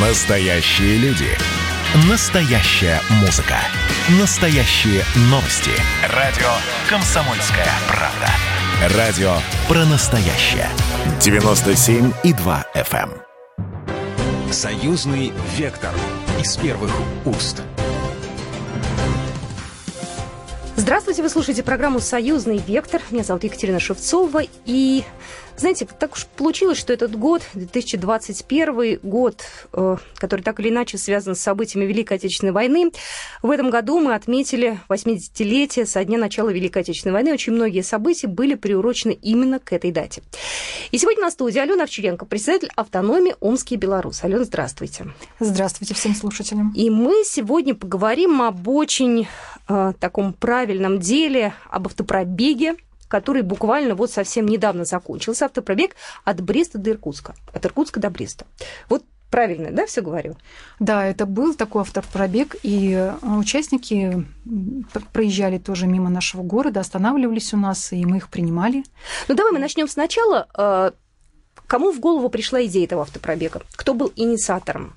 Настоящие люди. Настоящая музыка. Настоящие новости. Радио «Комсомольская правда». Радио про настоящее. 97,2 FM. эм. Союзный вектор из первых уст. Здравствуйте, вы слушаете программу «Союзный вектор». Меня зовут Екатерина Шевцова. И, знаете, так уж получилось, что этот год, 2021 год, э, который так или иначе связан с событиями Великой Отечественной войны, в этом году мы отметили 80-летие со дня начала Великой Отечественной войны. Очень многие события были приурочены именно к этой дате. И сегодня на студии Алена Овчаренко, председатель автономии Омский Беларусь. Алена, здравствуйте. Здравствуйте всем слушателям. И мы сегодня поговорим об очень э, таком правильном деле, об автопробеге, который буквально вот совсем недавно закончился. Автопробег от Бреста до Иркутска. От Иркутска до Бреста. Вот правильно, да, все говорю? Да, это был такой автопробег, и э, участники проезжали тоже мимо нашего города, останавливались у нас, и мы их принимали. Ну, давай мы начнем сначала. Э, кому в голову пришла идея этого автопробега? Кто был инициатором?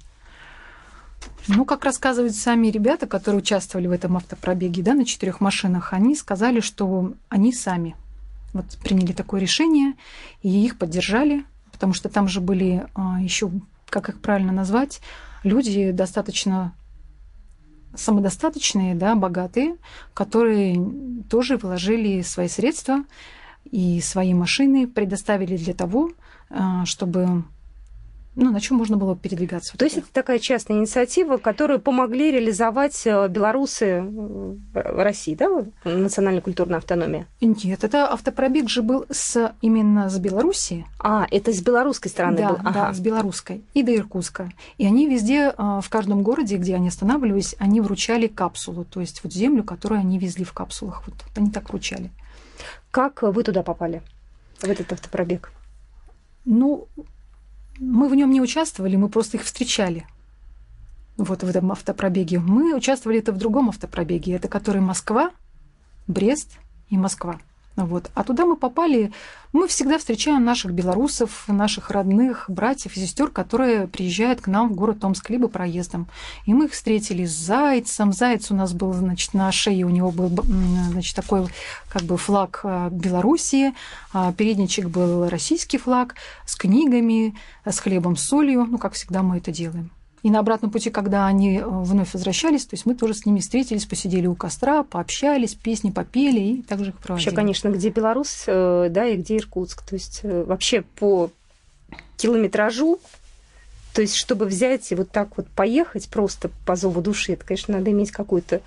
Ну, как рассказывают сами ребята, которые участвовали в этом автопробеге, да, на четырех машинах, они сказали, что они сами вот приняли такое решение, и их поддержали, потому что там же были а, еще, как их правильно назвать, люди достаточно самодостаточные, да, богатые, которые тоже вложили свои средства и свои машины предоставили для того, а, чтобы ну, на чем можно было передвигаться. То есть это такая частная инициатива, которую помогли реализовать э, белорусы в России, да, национальной культурной автономии? Нет, это автопробег же был с, именно с Белоруссии. А, это с белорусской стороны да, был? Ага. Да, с белорусской и до Иркутска. И они везде, в каждом городе, где они останавливались, они вручали капсулу, то есть вот землю, которую они везли в капсулах. Вот они так вручали. Как вы туда попали, в этот автопробег? Ну, мы в нем не участвовали, мы просто их встречали. Вот в этом автопробеге. Мы участвовали это в другом автопробеге, это который Москва, Брест и Москва. Вот. А туда мы попали, мы всегда встречаем наших белорусов, наших родных, братьев и сестер, которые приезжают к нам в город Томск либо проездом. И мы их встретили с зайцем. Заяц у нас был, значит, на шее у него был, значит, такой как бы флаг а, Белоруссии, а передничек был российский флаг с книгами, с хлебом, с солью, ну, как всегда мы это делаем. И на обратном пути, когда они э, вновь возвращались, то есть мы тоже с ними встретились, посидели у костра, пообщались, песни попели и также их проводили. Вообще, конечно, где Беларусь, э, да, и где Иркутск. То есть э, вообще по километражу, то есть чтобы взять и вот так вот поехать просто по зову души, это, конечно, надо иметь какую-то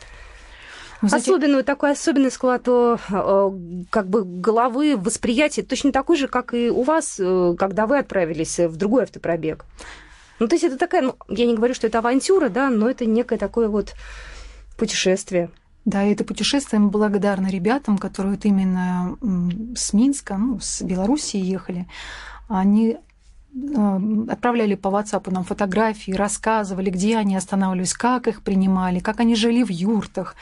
знаете... Особенную такой особенный склад как бы головы, восприятия, точно такой же, как и у вас, когда вы отправились в другой автопробег. Ну, то есть это такая, ну, я не говорю, что это авантюра, да, но это некое такое вот путешествие. Да, и это путешествие мы благодарны ребятам, которые вот именно с Минска, ну, с Белоруссии ехали. Они э, отправляли по WhatsApp нам фотографии, рассказывали, где они останавливались, как их принимали, как они жили в юртах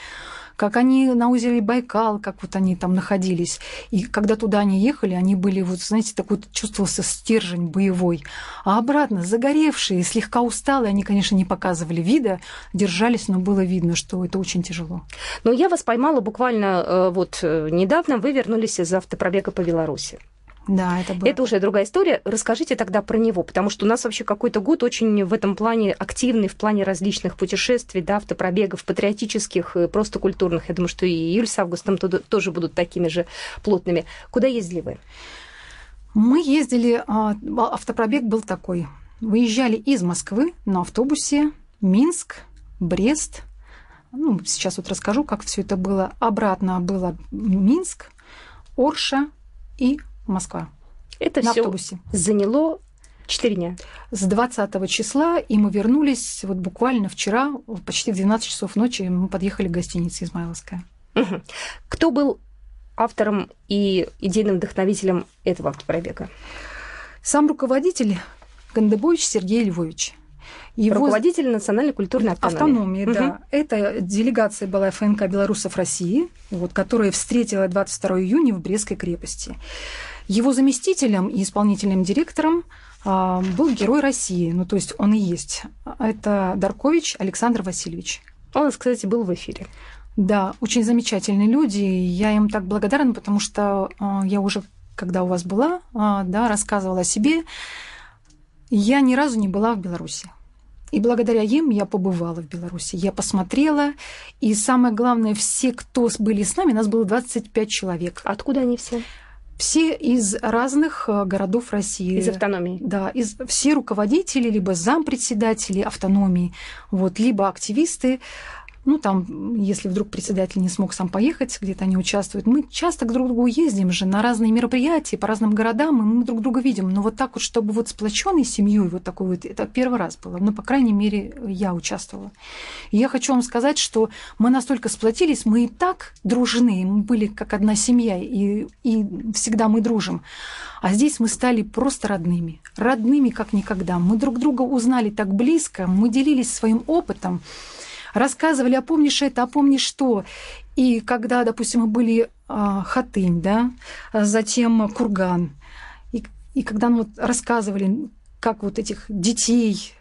как они на озере Байкал, как вот они там находились. И когда туда они ехали, они были, вот, знаете, такой чувствовался стержень боевой. А обратно, загоревшие, слегка усталые, они, конечно, не показывали вида, держались, но было видно, что это очень тяжело. Но я вас поймала буквально э, вот э, недавно, вы вернулись из автопробега по Беларуси. Да, это было. Это уже другая история. Расскажите тогда про него, потому что у нас вообще какой-то год очень в этом плане активный, в плане различных путешествий, да, автопробегов, патриотических, просто культурных. Я думаю, что и июль с августом тоже будут такими же плотными. Куда ездили вы? Мы ездили, а, автопробег был такой. Выезжали из Москвы на автобусе Минск, Брест. Ну, сейчас вот расскажу, как все это было. Обратно было Минск, Орша и Москва. Это на все автобусе. заняло 4 дня. С 20 числа, и мы вернулись вот буквально вчера, почти в 12 часов ночи, мы подъехали к гостинице «Измайловская». Угу. Кто был автором и идейным вдохновителем этого автопробега? Сам руководитель Гандебович Сергей Львович. Его... Руководитель национальной культурной автономии. Автономии, угу. да. Это делегация была ФНК белорусов России, вот, которая встретила 22 июня в Брестской крепости. Его заместителем и исполнительным директором а, был герой России, ну то есть он и есть. Это Даркович Александр Васильевич. Он, кстати, был в эфире. Да, очень замечательные люди. Я им так благодарна, потому что а, я уже, когда у вас была, а, да, рассказывала о себе. Я ни разу не была в Беларуси. И благодаря им я побывала в Беларуси. Я посмотрела. И самое главное, все, кто были с нами, нас было 25 человек. Откуда они все? Все из разных э, городов России. Из автономии. Да, из, все руководители, либо зампредседатели автономии, вот, либо активисты ну, там, если вдруг председатель не смог сам поехать, где-то они участвуют. Мы часто к друг другу ездим же на разные мероприятия по разным городам, и мы друг друга видим. Но вот так вот, чтобы вот сплоченной семьей вот такой вот, это первый раз было. Ну, по крайней мере, я участвовала. И я хочу вам сказать, что мы настолько сплотились, мы и так дружны, мы были как одна семья, и, и всегда мы дружим. А здесь мы стали просто родными. Родными, как никогда. Мы друг друга узнали так близко, мы делились своим опытом рассказывали, а помнишь это, а помнишь что. И когда, допустим, мы были а, Хатынь, да, затем Курган, и, и когда мы вот рассказывали, как вот этих детей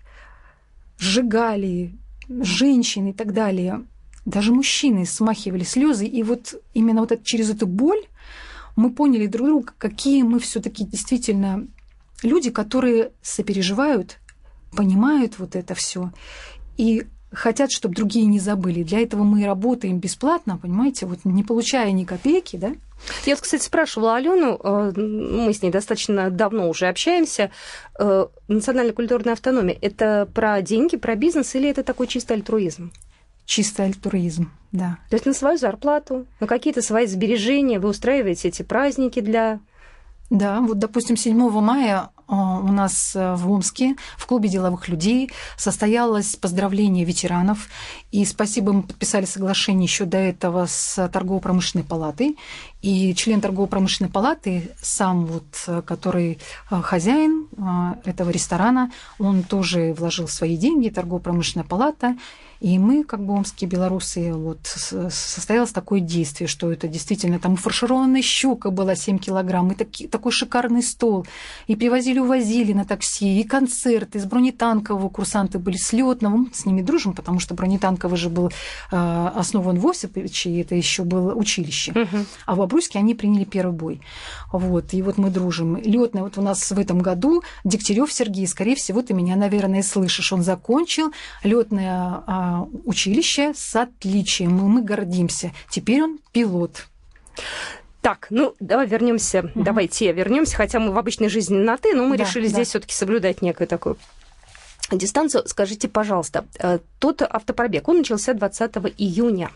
сжигали, женщин и так далее, даже мужчины смахивали слезы, и вот именно вот это, через эту боль мы поняли друг друга, какие мы все-таки действительно люди, которые сопереживают, понимают вот это все. И хотят, чтобы другие не забыли. Для этого мы работаем бесплатно, понимаете, вот не получая ни копейки, да? Я, кстати, спрашивала Алену, э, мы с ней достаточно давно уже общаемся. Э, национальная культурная автономия – это про деньги, про бизнес или это такой чистый альтруизм? Чистый альтруизм, да. То есть на свою зарплату, на какие-то свои сбережения вы устраиваете эти праздники для да, вот, допустим, 7 мая у нас э, в Омске в клубе деловых людей состоялось поздравление ветеранов. И спасибо, мы подписали соглашение еще до этого с торгово-промышленной палатой. И член торгово-промышленной палаты, сам вот, э, который э, хозяин этого ресторана, он тоже вложил свои деньги, торгово-промышленная палата. И мы, как бы омские белорусы, вот состоялось такое действие, что это действительно там фаршированная щука была 7 килограмм, и таки, такой шикарный стол. И привозили, увозили на такси, и концерты с бронетанкового курсанты были с летного. Мы с ними дружим, потому что бронетанковый же был э, основан в Осиповиче, и это еще было училище. Угу. А в Абруйске они приняли первый бой. Вот, и вот мы дружим. Летное вот у нас в этом году Дегтярев Сергей, скорее всего, ты меня, наверное, слышишь. Он закончил летное а, училище с отличием. Мы, мы гордимся. Теперь он пилот. Так, ну давай вернемся, угу. давайте вернемся, хотя мы в обычной жизни на ты, но мы да, решили да. здесь все-таки соблюдать некую такую дистанцию. Скажите, пожалуйста, э, тот автопробег, он начался 20 июня.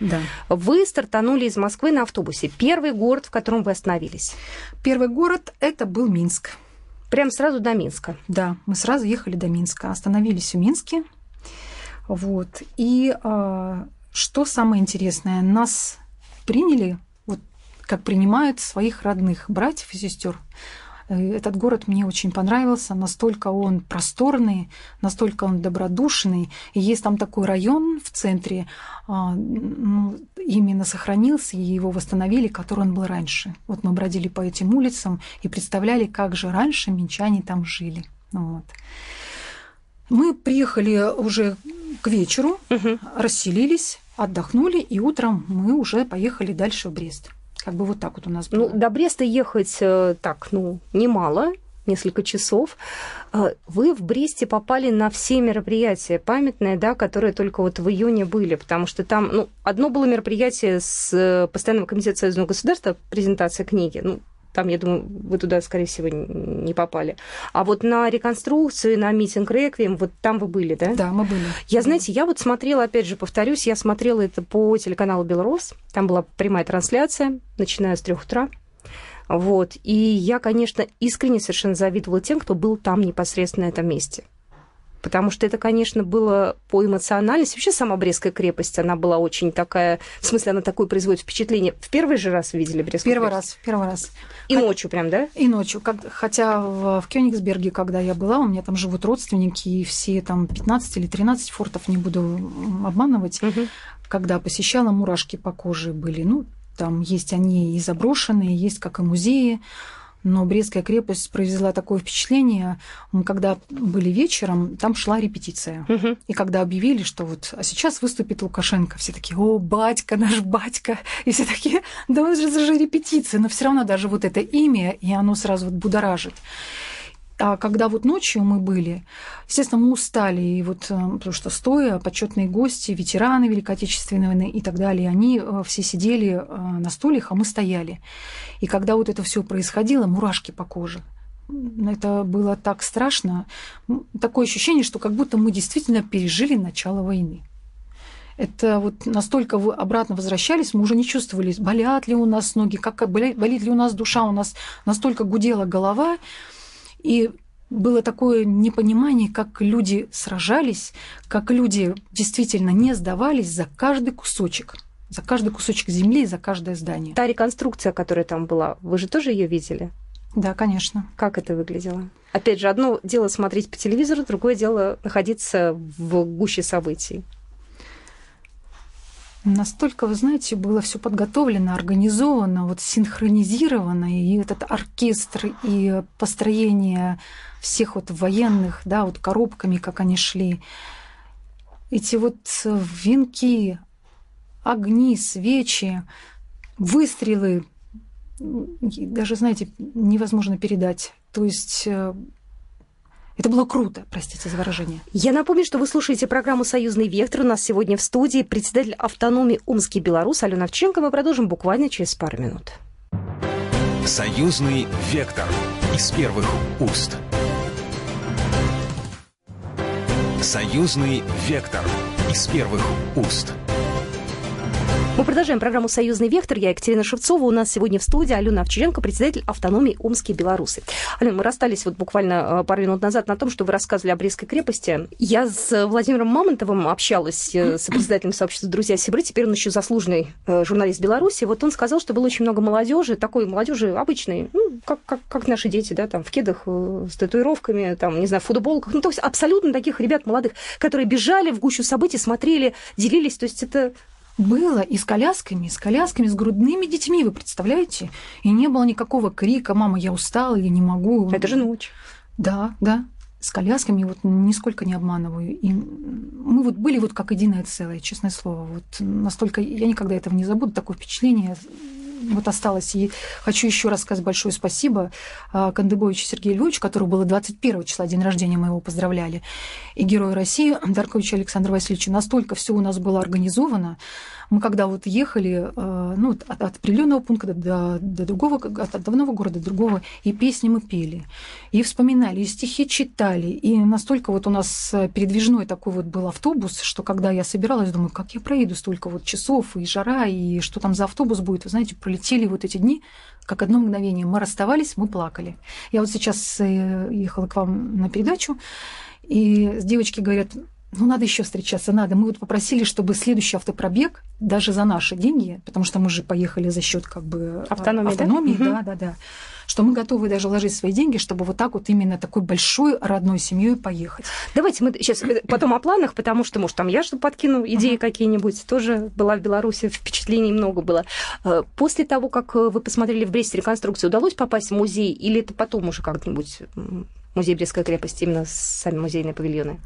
Да. Вы стартанули из Москвы на автобусе. Первый город, в котором вы остановились? Первый город это был Минск. Прям сразу до Минска? Да, мы сразу ехали до Минска. Остановились в Минске. Вот. И э, что самое интересное, нас приняли, вот как принимают своих родных братьев и сестер. Э, этот город мне очень понравился, настолько он просторный, настолько он добродушный. И есть там такой район в центре, а, ну, именно сохранился, и его восстановили, который он был раньше. Вот мы бродили по этим улицам и представляли, как же раньше минчане там жили. Вот. Мы приехали уже к вечеру, угу. расселились, отдохнули, и утром мы уже поехали дальше в Брест. Как бы вот так вот у нас было. Ну, до Бреста ехать э, так, ну, немало, несколько часов. Э, вы в Бресте попали на все мероприятия памятные, да, которые только вот в июне были, потому что там, ну, одно было мероприятие с э, Постоянного комитета Союзного государства, презентация книги, ну, там, я думаю, вы туда, скорее всего, не попали. А вот на реконструкцию, на митинг Реквием, вот там вы были, да? Да, мы были. Я, знаете, я вот смотрела, опять же, повторюсь, я смотрела это по телеканалу «Белрос». Там была прямая трансляция, начиная с трех утра. Вот. И я, конечно, искренне совершенно завидовала тем, кто был там непосредственно на этом месте потому что это, конечно, было по эмоциональности. Вообще сама Брестская крепость, она была очень такая, в смысле, она такое производит впечатление. В первый же раз видели Брестскую первый крепость? раз, первый раз. И как... ночью прям, да? И ночью. Как... Хотя в, в Кёнигсберге, когда я была, у меня там живут родственники, и все там 15 или 13 фортов, не буду обманывать, угу. когда посещала, мурашки по коже были. Ну, там есть они и заброшенные, есть как и музеи. Но Брестская крепость произвела такое впечатление. Мы когда были вечером, там шла репетиция. Мгм. И когда объявили, что вот а сейчас выступит Лукашенко, все такие, о, батька, наш батька. И все такие, да это же, это же репетиция. Но все равно даже вот это имя, и оно сразу вот будоражит. А когда вот ночью мы были, естественно, мы устали, и вот, э, потому что стоя, почетные гости, ветераны Великой Отечественной войны и так далее, они э, все сидели э, на стульях, а мы стояли. И когда вот это все происходило, мурашки по коже. Это было так страшно. Такое ощущение, что как будто мы действительно пережили начало войны. Это вот настолько вы обратно возвращались, мы уже не чувствовали, болят ли у нас ноги, как боля- болит ли у нас душа, у нас настолько гудела голова. И было такое непонимание, как люди сражались, как люди действительно не сдавались за каждый кусочек, за каждый кусочек земли, за каждое здание. Та реконструкция, которая там была, вы же тоже ее видели? Да, конечно. Как это выглядело? Опять же, одно дело смотреть по телевизору, другое дело находиться в гуще событий. Настолько, вы знаете, было все подготовлено, организовано, вот синхронизировано, и этот оркестр, и построение всех вот военных, да, вот коробками, как они шли. Эти вот венки, огни, свечи, выстрелы, даже, знаете, невозможно передать. То есть э, это было круто, простите за выражение. Я напомню, что вы слушаете программу «Союзный вектор». У нас сегодня в студии председатель автономии Омский белорус Алена Овченко. Мы продолжим буквально через пару минут. Союзный вектор из первых уст. Союзный вектор из первых уст. Мы продолжаем программу «Союзный вектор». Я Екатерина Шевцова. У нас сегодня в студии Алена Овчаренко, председатель автономии Омские белорусы. Алена, мы расстались вот буквально э, пару минут назад на том, что вы рассказывали о Брестской крепости. Я с Владимиром Мамонтовым общалась, э, с председателем сообщества «Друзья Сибры». Теперь он еще заслуженный э, журналист Беларуси. Вот он сказал, что было очень много молодежи, такой молодежи обычной, ну, как, как, как наши дети, да, там, в кедах э, с татуировками, там, не знаю, в футболках. Ну, то есть абсолютно таких ребят молодых, которые бежали в гущу событий, смотрели, делились. То есть это Было и с колясками, и с колясками, с грудными детьми, вы представляете? И не было никакого крика «мама, я устала» или «не могу». Это же ночь. Да, да. С колясками вот нисколько не обманываю. И мы вот были вот как единое целое, честное слово. Вот настолько я никогда этого не забуду, такое впечатление вот осталось. И хочу еще раз сказать большое спасибо а, Кандыбовичу Сергею Львовичу, которого было 21 числа день рождения, мы его поздравляли, и Герою России Дарковичу Александру Васильевичу. Настолько все у нас было организовано. Мы когда вот ехали а, ну, от, от определенного пункта до, до другого, от одного города до другого, и песни мы пели, и вспоминали, и стихи читали, и настолько вот у нас передвижной такой вот был автобус, что когда я собиралась, думаю, как я проеду столько вот часов, и жара, и что там за автобус будет, вы знаете, пролетели вот эти дни, как одно мгновение. Мы расставались, мы плакали. Я вот сейчас э, ехала к вам на передачу, и девочки говорят, ну, надо еще встречаться, надо. Мы вот попросили, чтобы следующий автопробег, даже за наши деньги, потому что мы же поехали за счет как бы Автономии, да? автономии Мгм. да, да, да, что мы готовы даже вложить свои деньги, чтобы вот так вот именно такой большой родной семьей поехать. Давайте мы сейчас потом о планах, потому что, может, там я что подкину, идеи Мгм. какие-нибудь. Тоже была в Беларуси, впечатлений много было. Э, После того, как э, вы посмотрели в Бресте реконструкцию, удалось попасть в музей? Или это потом уже как-нибудь музей Брестской крепости, именно сами музейные павильоны?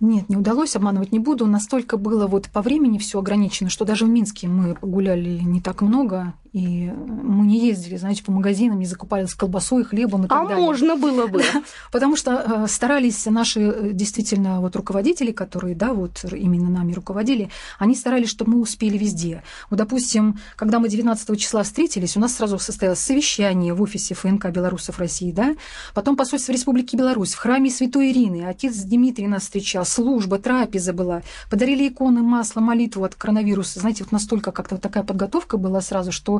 Нет, не удалось, обманывать не буду. Настолько было вот по времени все ограничено, что даже в Минске мы погуляли не так много, и мы не ездили, знаете, по магазинам, не закупались колбасой, хлебом и так А далее. можно было бы. Потому что э, старались наши э, действительно вот руководители, которые, да, вот именно нами руководили, они старались, чтобы мы успели везде. Вот, допустим, когда мы 19 числа встретились, у нас сразу состоялось совещание в офисе ФНК белорусов России, да, потом посольство Республики Беларусь в храме Святой Ирины, отец Дмитрий нас встречал, служба, трапеза была, подарили иконы, масло, молитву от коронавируса. Знаете, вот настолько как-то вот такая подготовка была сразу, что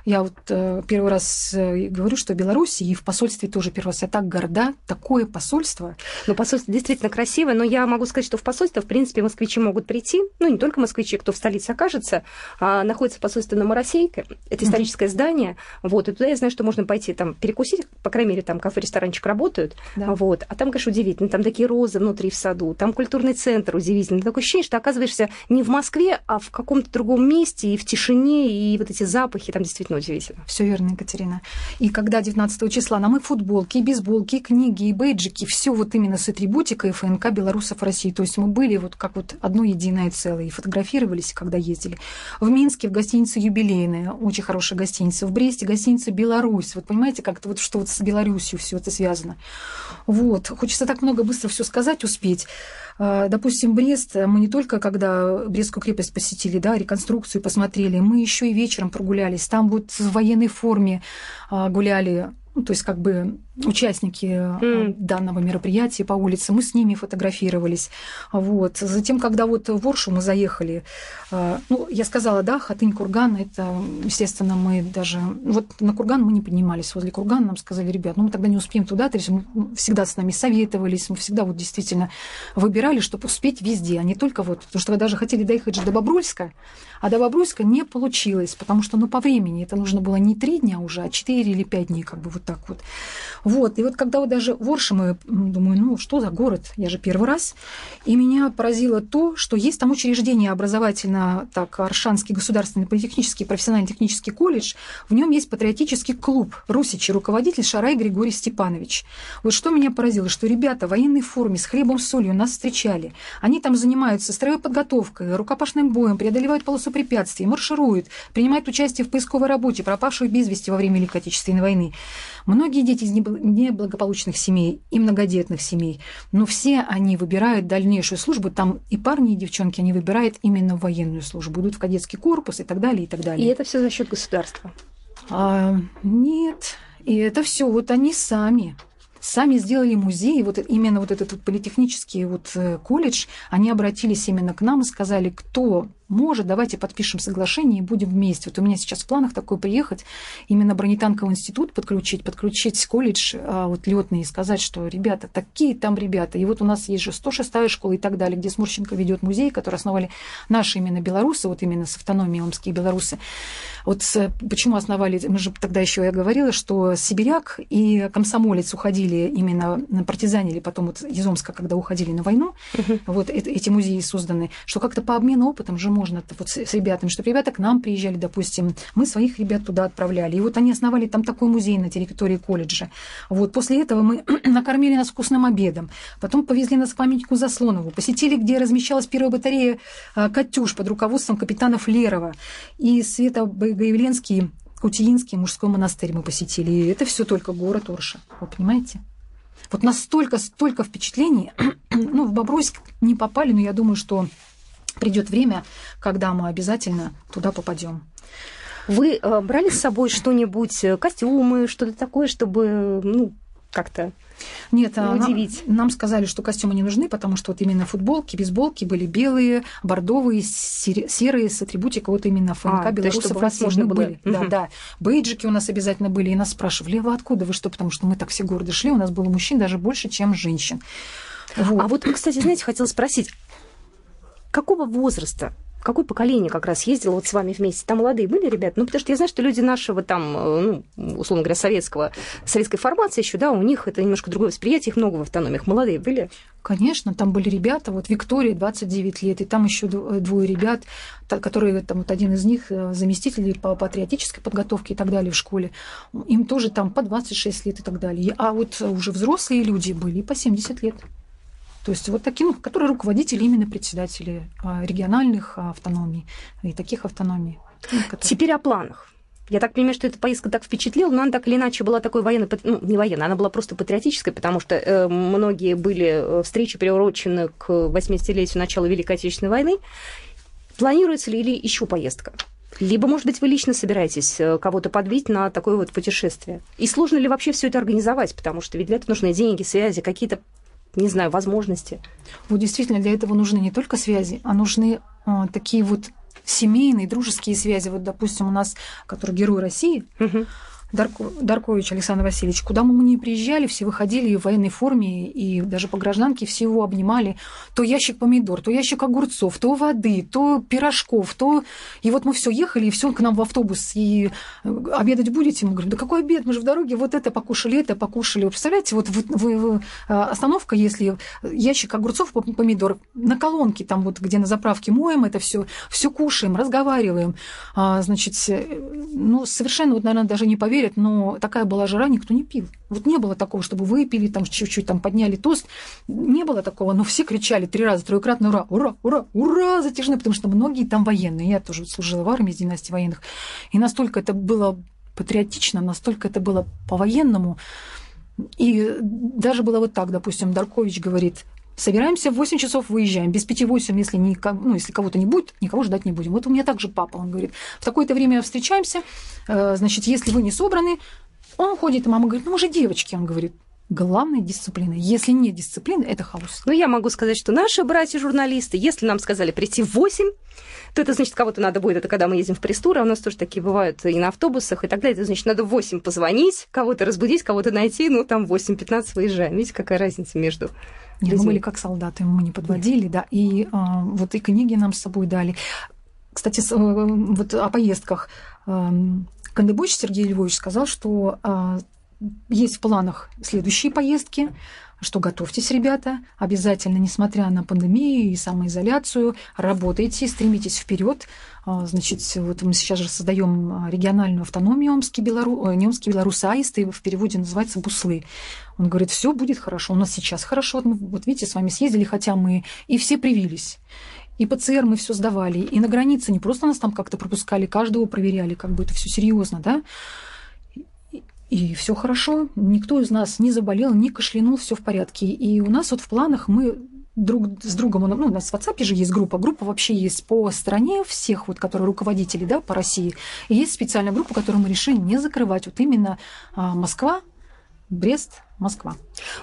я вот э, первый раз э, говорю, что в Беларуси и в посольстве тоже первый раз. Я так горда, такое посольство. Ну, посольство действительно красивое, но я могу сказать, что в посольство, в принципе, москвичи могут прийти, ну, не только москвичи, кто в столице окажется, а находится посольство на Моросейке, это историческое здание, вот, и туда я знаю, что можно пойти там перекусить, по крайней мере, там кафе-ресторанчик работают, Да. вот, а там, конечно, удивительно, там такие розы внутри в саду, там культурный центр удивительный. Такое ощущение, что оказываешься не в Москве, а в каком-то другом месте, и в тишине, и вот эти запахи, там действительно удивительно. Все верно, Екатерина. И когда 19 числа нам и футболки, и бейсболки, и книги, и бейджики, все вот именно с атрибутикой ФНК белорусов России. То есть мы были вот как вот одно единое целое, и фотографировались, когда ездили. В Минске в гостинице «Юбилейная», очень хорошая гостиница. В Бресте гостиница «Беларусь». Вот понимаете, как-то вот что вот с Беларусью все это связано. Вот. Хочется так много быстро все сказать, успеть. А, допустим, Брест, мы не только когда Брестскую крепость посетили, да, реконструкцию посмотрели, мы еще и вечером прогулялись. Там вот в военной форме а, гуляли ну, то есть как бы участники mm. данного мероприятия по улице, мы с ними фотографировались. Вот. Затем, когда вот в Оршу мы заехали, а, ну, я сказала, да, Хатынь, Курган, это, естественно, мы даже... Вот на Курган мы не поднимались, возле Кургана нам сказали, ребят, ну, мы тогда не успеем туда, то есть мы всегда с нами советовались, мы всегда вот действительно выбирали, чтобы успеть везде, а не только вот, потому что вы даже хотели доехать же до Бобруйска, а до Бобруйска не получилось, потому что, ну, по времени это нужно было не три дня уже, а четыре или пять дней, как бы вот так вот. Вот, и вот когда вот даже в Орше думаю, ну, что за город, я же первый раз, и меня поразило то, что есть там учреждение образовательно, так, Аршанский государственный политехнический профессиональный технический колледж, в нем есть патриотический клуб Русичи, руководитель Шарай Григорий Степанович. Вот что меня поразило, что ребята в военной форме с хлебом, солью нас встречали. Они там занимаются строевой подготовкой, рукопашным боем, преодолевают полосу препятствий, маршируют, принимают участие в поисковой работе, пропавших без вести во время Великой Отечественной войны. Многие дети из неблагополучных семей и многодетных семей, но все они выбирают дальнейшую службу. Там и парни, и девчонки, они выбирают именно военную службу, идут в кадетский корпус и так далее, и так далее. И это все за счет государства? А, нет, и это все вот они сами сами сделали музей, вот именно вот этот вот политехнический вот э, колледж, они обратились именно к нам и сказали, кто может, давайте подпишем соглашение и будем вместе. Вот у меня сейчас в планах такое приехать, именно бронетанковый институт подключить, подключить колледж а, вот летный и сказать, что ребята, такие там ребята. И вот у нас есть же 106-я школа и так далее, где Сморщенко ведет музей, который основали наши именно белорусы, вот именно с автономией омские белорусы. Вот почему основали, мы же тогда еще я говорила, что сибиряк и комсомолец уходили именно партизанили потом вот из Омска, когда уходили на войну, uh-huh. вот эти музеи созданы, что как-то по обмену опытом же можно вот с, с ребятами, чтобы ребята к нам приезжали, допустим, мы своих ребят туда отправляли. И вот они основали там такой музей на территории колледжа. Вот после этого мы накормили нас вкусным обедом. Потом повезли нас к памятнику Заслонову. Посетили, где размещалась первая батарея а, «Катюш» под руководством капитана Флерова. И Света Гаевленский Кутиинский мужской монастырь мы посетили. И это все только город Орша. Вы понимаете? Вот настолько, столько впечатлений. ну, в Бобруйск не попали, но я думаю, что придет время, когда мы обязательно туда попадем. Вы э, брали с собой что-нибудь, э, костюмы, что-то такое, чтобы ну, как-то нет, а удивить. Нам, нам сказали, что костюмы не нужны, потому что вот именно футболки, бейсболки были белые, бордовые, серые с атрибутикой вот именно ФНК а, белорусов России было. были. Угу. Да, да. Бейджики у нас обязательно были, и нас спрашивали, а вы откуда вы что? Потому что мы так все города шли, у нас было мужчин даже больше, чем женщин. Вот. А вот, кстати, знаете, хотела спросить, какого возраста какое поколение как раз ездило вот с вами вместе? Там молодые были ребята? Ну, потому что я знаю, что люди нашего там, э, ну, условно говоря, советского, советской формации еще, да, у них это немножко другое восприятие, их много в автономиях. Молодые были? Конечно, там были ребята, вот Виктория, 29 лет, и там еще двое ребят, которые, там вот один из них э, заместитель по патриотической подготовке и так далее в школе, им тоже там по 26 лет и так далее. А вот уже взрослые люди были по 70 лет. То есть вот такие, ну, которые руководители, именно председатели а, региональных автономий и таких автономий. Ну, которые... Теперь о планах. Я так понимаю, что эта поездка так впечатлила, но она так или иначе была такой военной, ну, не военной, она была просто патриотической, потому что э, многие были э, встречи приурочены к 80-летию начала Великой Отечественной войны. Планируется ли или еще поездка? Либо, может быть, вы лично собираетесь э, кого-то подбить на такое вот путешествие. И сложно ли вообще все это организовать, потому что ведь для этого нужны деньги, связи, какие-то не знаю, возможности. Вот действительно, для этого нужны не только связи, а нужны а, такие вот семейные, дружеские связи. Вот, допустим, у нас, который герой России, угу. Дарко, Даркович Александр Васильевич, куда мы не приезжали, все выходили в военной форме, и даже по гражданке все его обнимали. То ящик помидор, то ящик огурцов, то воды, то пирожков, то... И вот мы все ехали, и все к нам в автобус, и э, обедать будете? Мы говорим, да какой обед, мы же в дороге вот это покушали, это покушали. Вы представляете, вот вы, вы, вы, остановка, если ящик огурцов, помидор, на колонке там вот, где на заправке моем это все, все кушаем, разговариваем. А, значит, ну, совершенно, вот, наверное, даже не поверите, верят, но такая была жара, никто не пил. Вот не было такого, чтобы выпили, там чуть-чуть там подняли тост. Не было такого, но все кричали три раза, троекратно ура, ура, ура, ура, затяжные, потому что многие там военные. Я тоже служила в армии с династии военных. И настолько это было патриотично, настолько это было по-военному. И даже было вот так, допустим, Даркович говорит, Собираемся в 8 часов, выезжаем. Без 5-8, если, не, ну, если кого-то не будет, никого ждать не будем. Вот у меня также папа, он говорит, в такое-то время встречаемся, э, значит, если вы не собраны, он ходит, и мама говорит, ну, же девочки, он говорит, главная дисциплина. Если нет дисциплины, это хаос. Ну, я могу сказать, что наши братья-журналисты, если нам сказали прийти в 8, то это значит, кого-то надо будет, это когда мы ездим в пресс а у нас тоже такие бывают и на автобусах и так далее, это значит, надо в 8 позвонить, кого-то разбудить, кого-то найти, ну, там в 8-15 выезжаем. Видите, какая разница между не, мы были как солдаты, мы не подводили, да. И а, вот и книги нам с собой дали. Кстати, э, вот о поездках. Кандыбович Сергей Львович сказал, что а, есть в планах следующие поездки, что готовьтесь, ребята, обязательно, несмотря на пандемию и самоизоляцию, работайте, стремитесь вперед. А, значит, вот мы сейчас же создаем региональную автономию Омский, Белору... не Омский Белорусаист, и в переводе называется Буслы. Он говорит, все будет хорошо, у нас сейчас хорошо. Вот, мы, вот видите, с вами съездили, хотя мы и все привились. И ПЦР мы все сдавали, и на границе не просто нас там как-то пропускали, каждого проверяли, как бы это все серьезно, да. И все хорошо, никто из нас не заболел, не кашлянул, все в порядке. И у нас вот в планах мы друг с другом, ну, у нас в WhatsApp же есть группа, группа вообще есть по стране всех, вот, которые руководители, да, по России. И есть специальная группа, которую мы решили не закрывать. Вот именно а, Москва, Брест, Москва.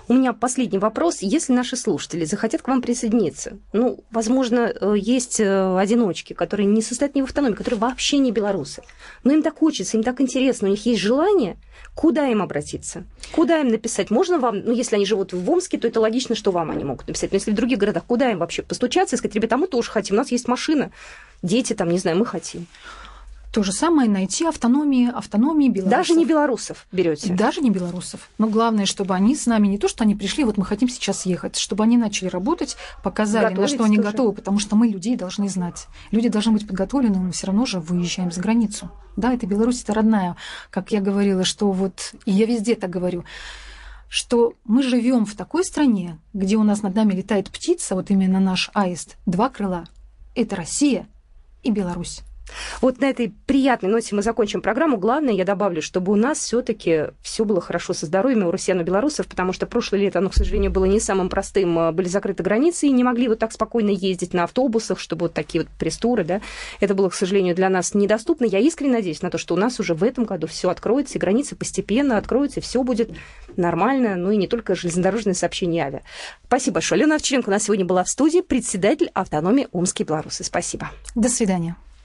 У меня последний вопрос. Если наши слушатели захотят к вам присоединиться, ну, возможно, э, есть э, одиночки, которые не состоят ни в автономии, которые вообще не белорусы, но им так хочется, им так интересно, у них есть желание, куда им обратиться? Куда им написать? Можно вам, ну, если они живут в Омске, то это логично, что вам они могут написать. Но если в других городах, куда им вообще постучаться и сказать, ребята, мы тоже хотим, у нас есть машина, дети там, не знаю, мы хотим. То же самое найти автономии, автономии белорусов. Даже не белорусов берете. Даже не белорусов. Но главное, чтобы они с нами не то, что они пришли, вот мы хотим сейчас ехать, чтобы они начали работать, показали, Готовить на что они тоже. готовы, потому что мы людей должны знать. Люди должны быть подготовлены, мы все равно же выезжаем за границу. Да, это Беларусь, это родная. Как я говорила, что вот, и я везде так говорю, что мы живем в такой стране, где у нас над нами летает птица, вот именно наш аист, два крыла. Это Россия и Беларусь. Вот на этой приятной ноте мы закончим программу. Главное, я добавлю, чтобы у нас все-таки все было хорошо со здоровьем у россиян и белорусов, потому что прошлое лето, оно, к сожалению, было не самым простым. А, были закрыты границы и не могли вот так спокойно ездить на автобусах, чтобы вот такие вот пресс-туры, да. Это было, к сожалению, для нас недоступно. Я искренне надеюсь на то, что у нас уже в этом году все откроется, и границы постепенно откроются, и все будет нормально, ну и не только железнодорожное сообщение авиа. Спасибо большое. Лена Овчаренко у нас сегодня была в студии, председатель автономии Омские белорусы. Спасибо. До свидания.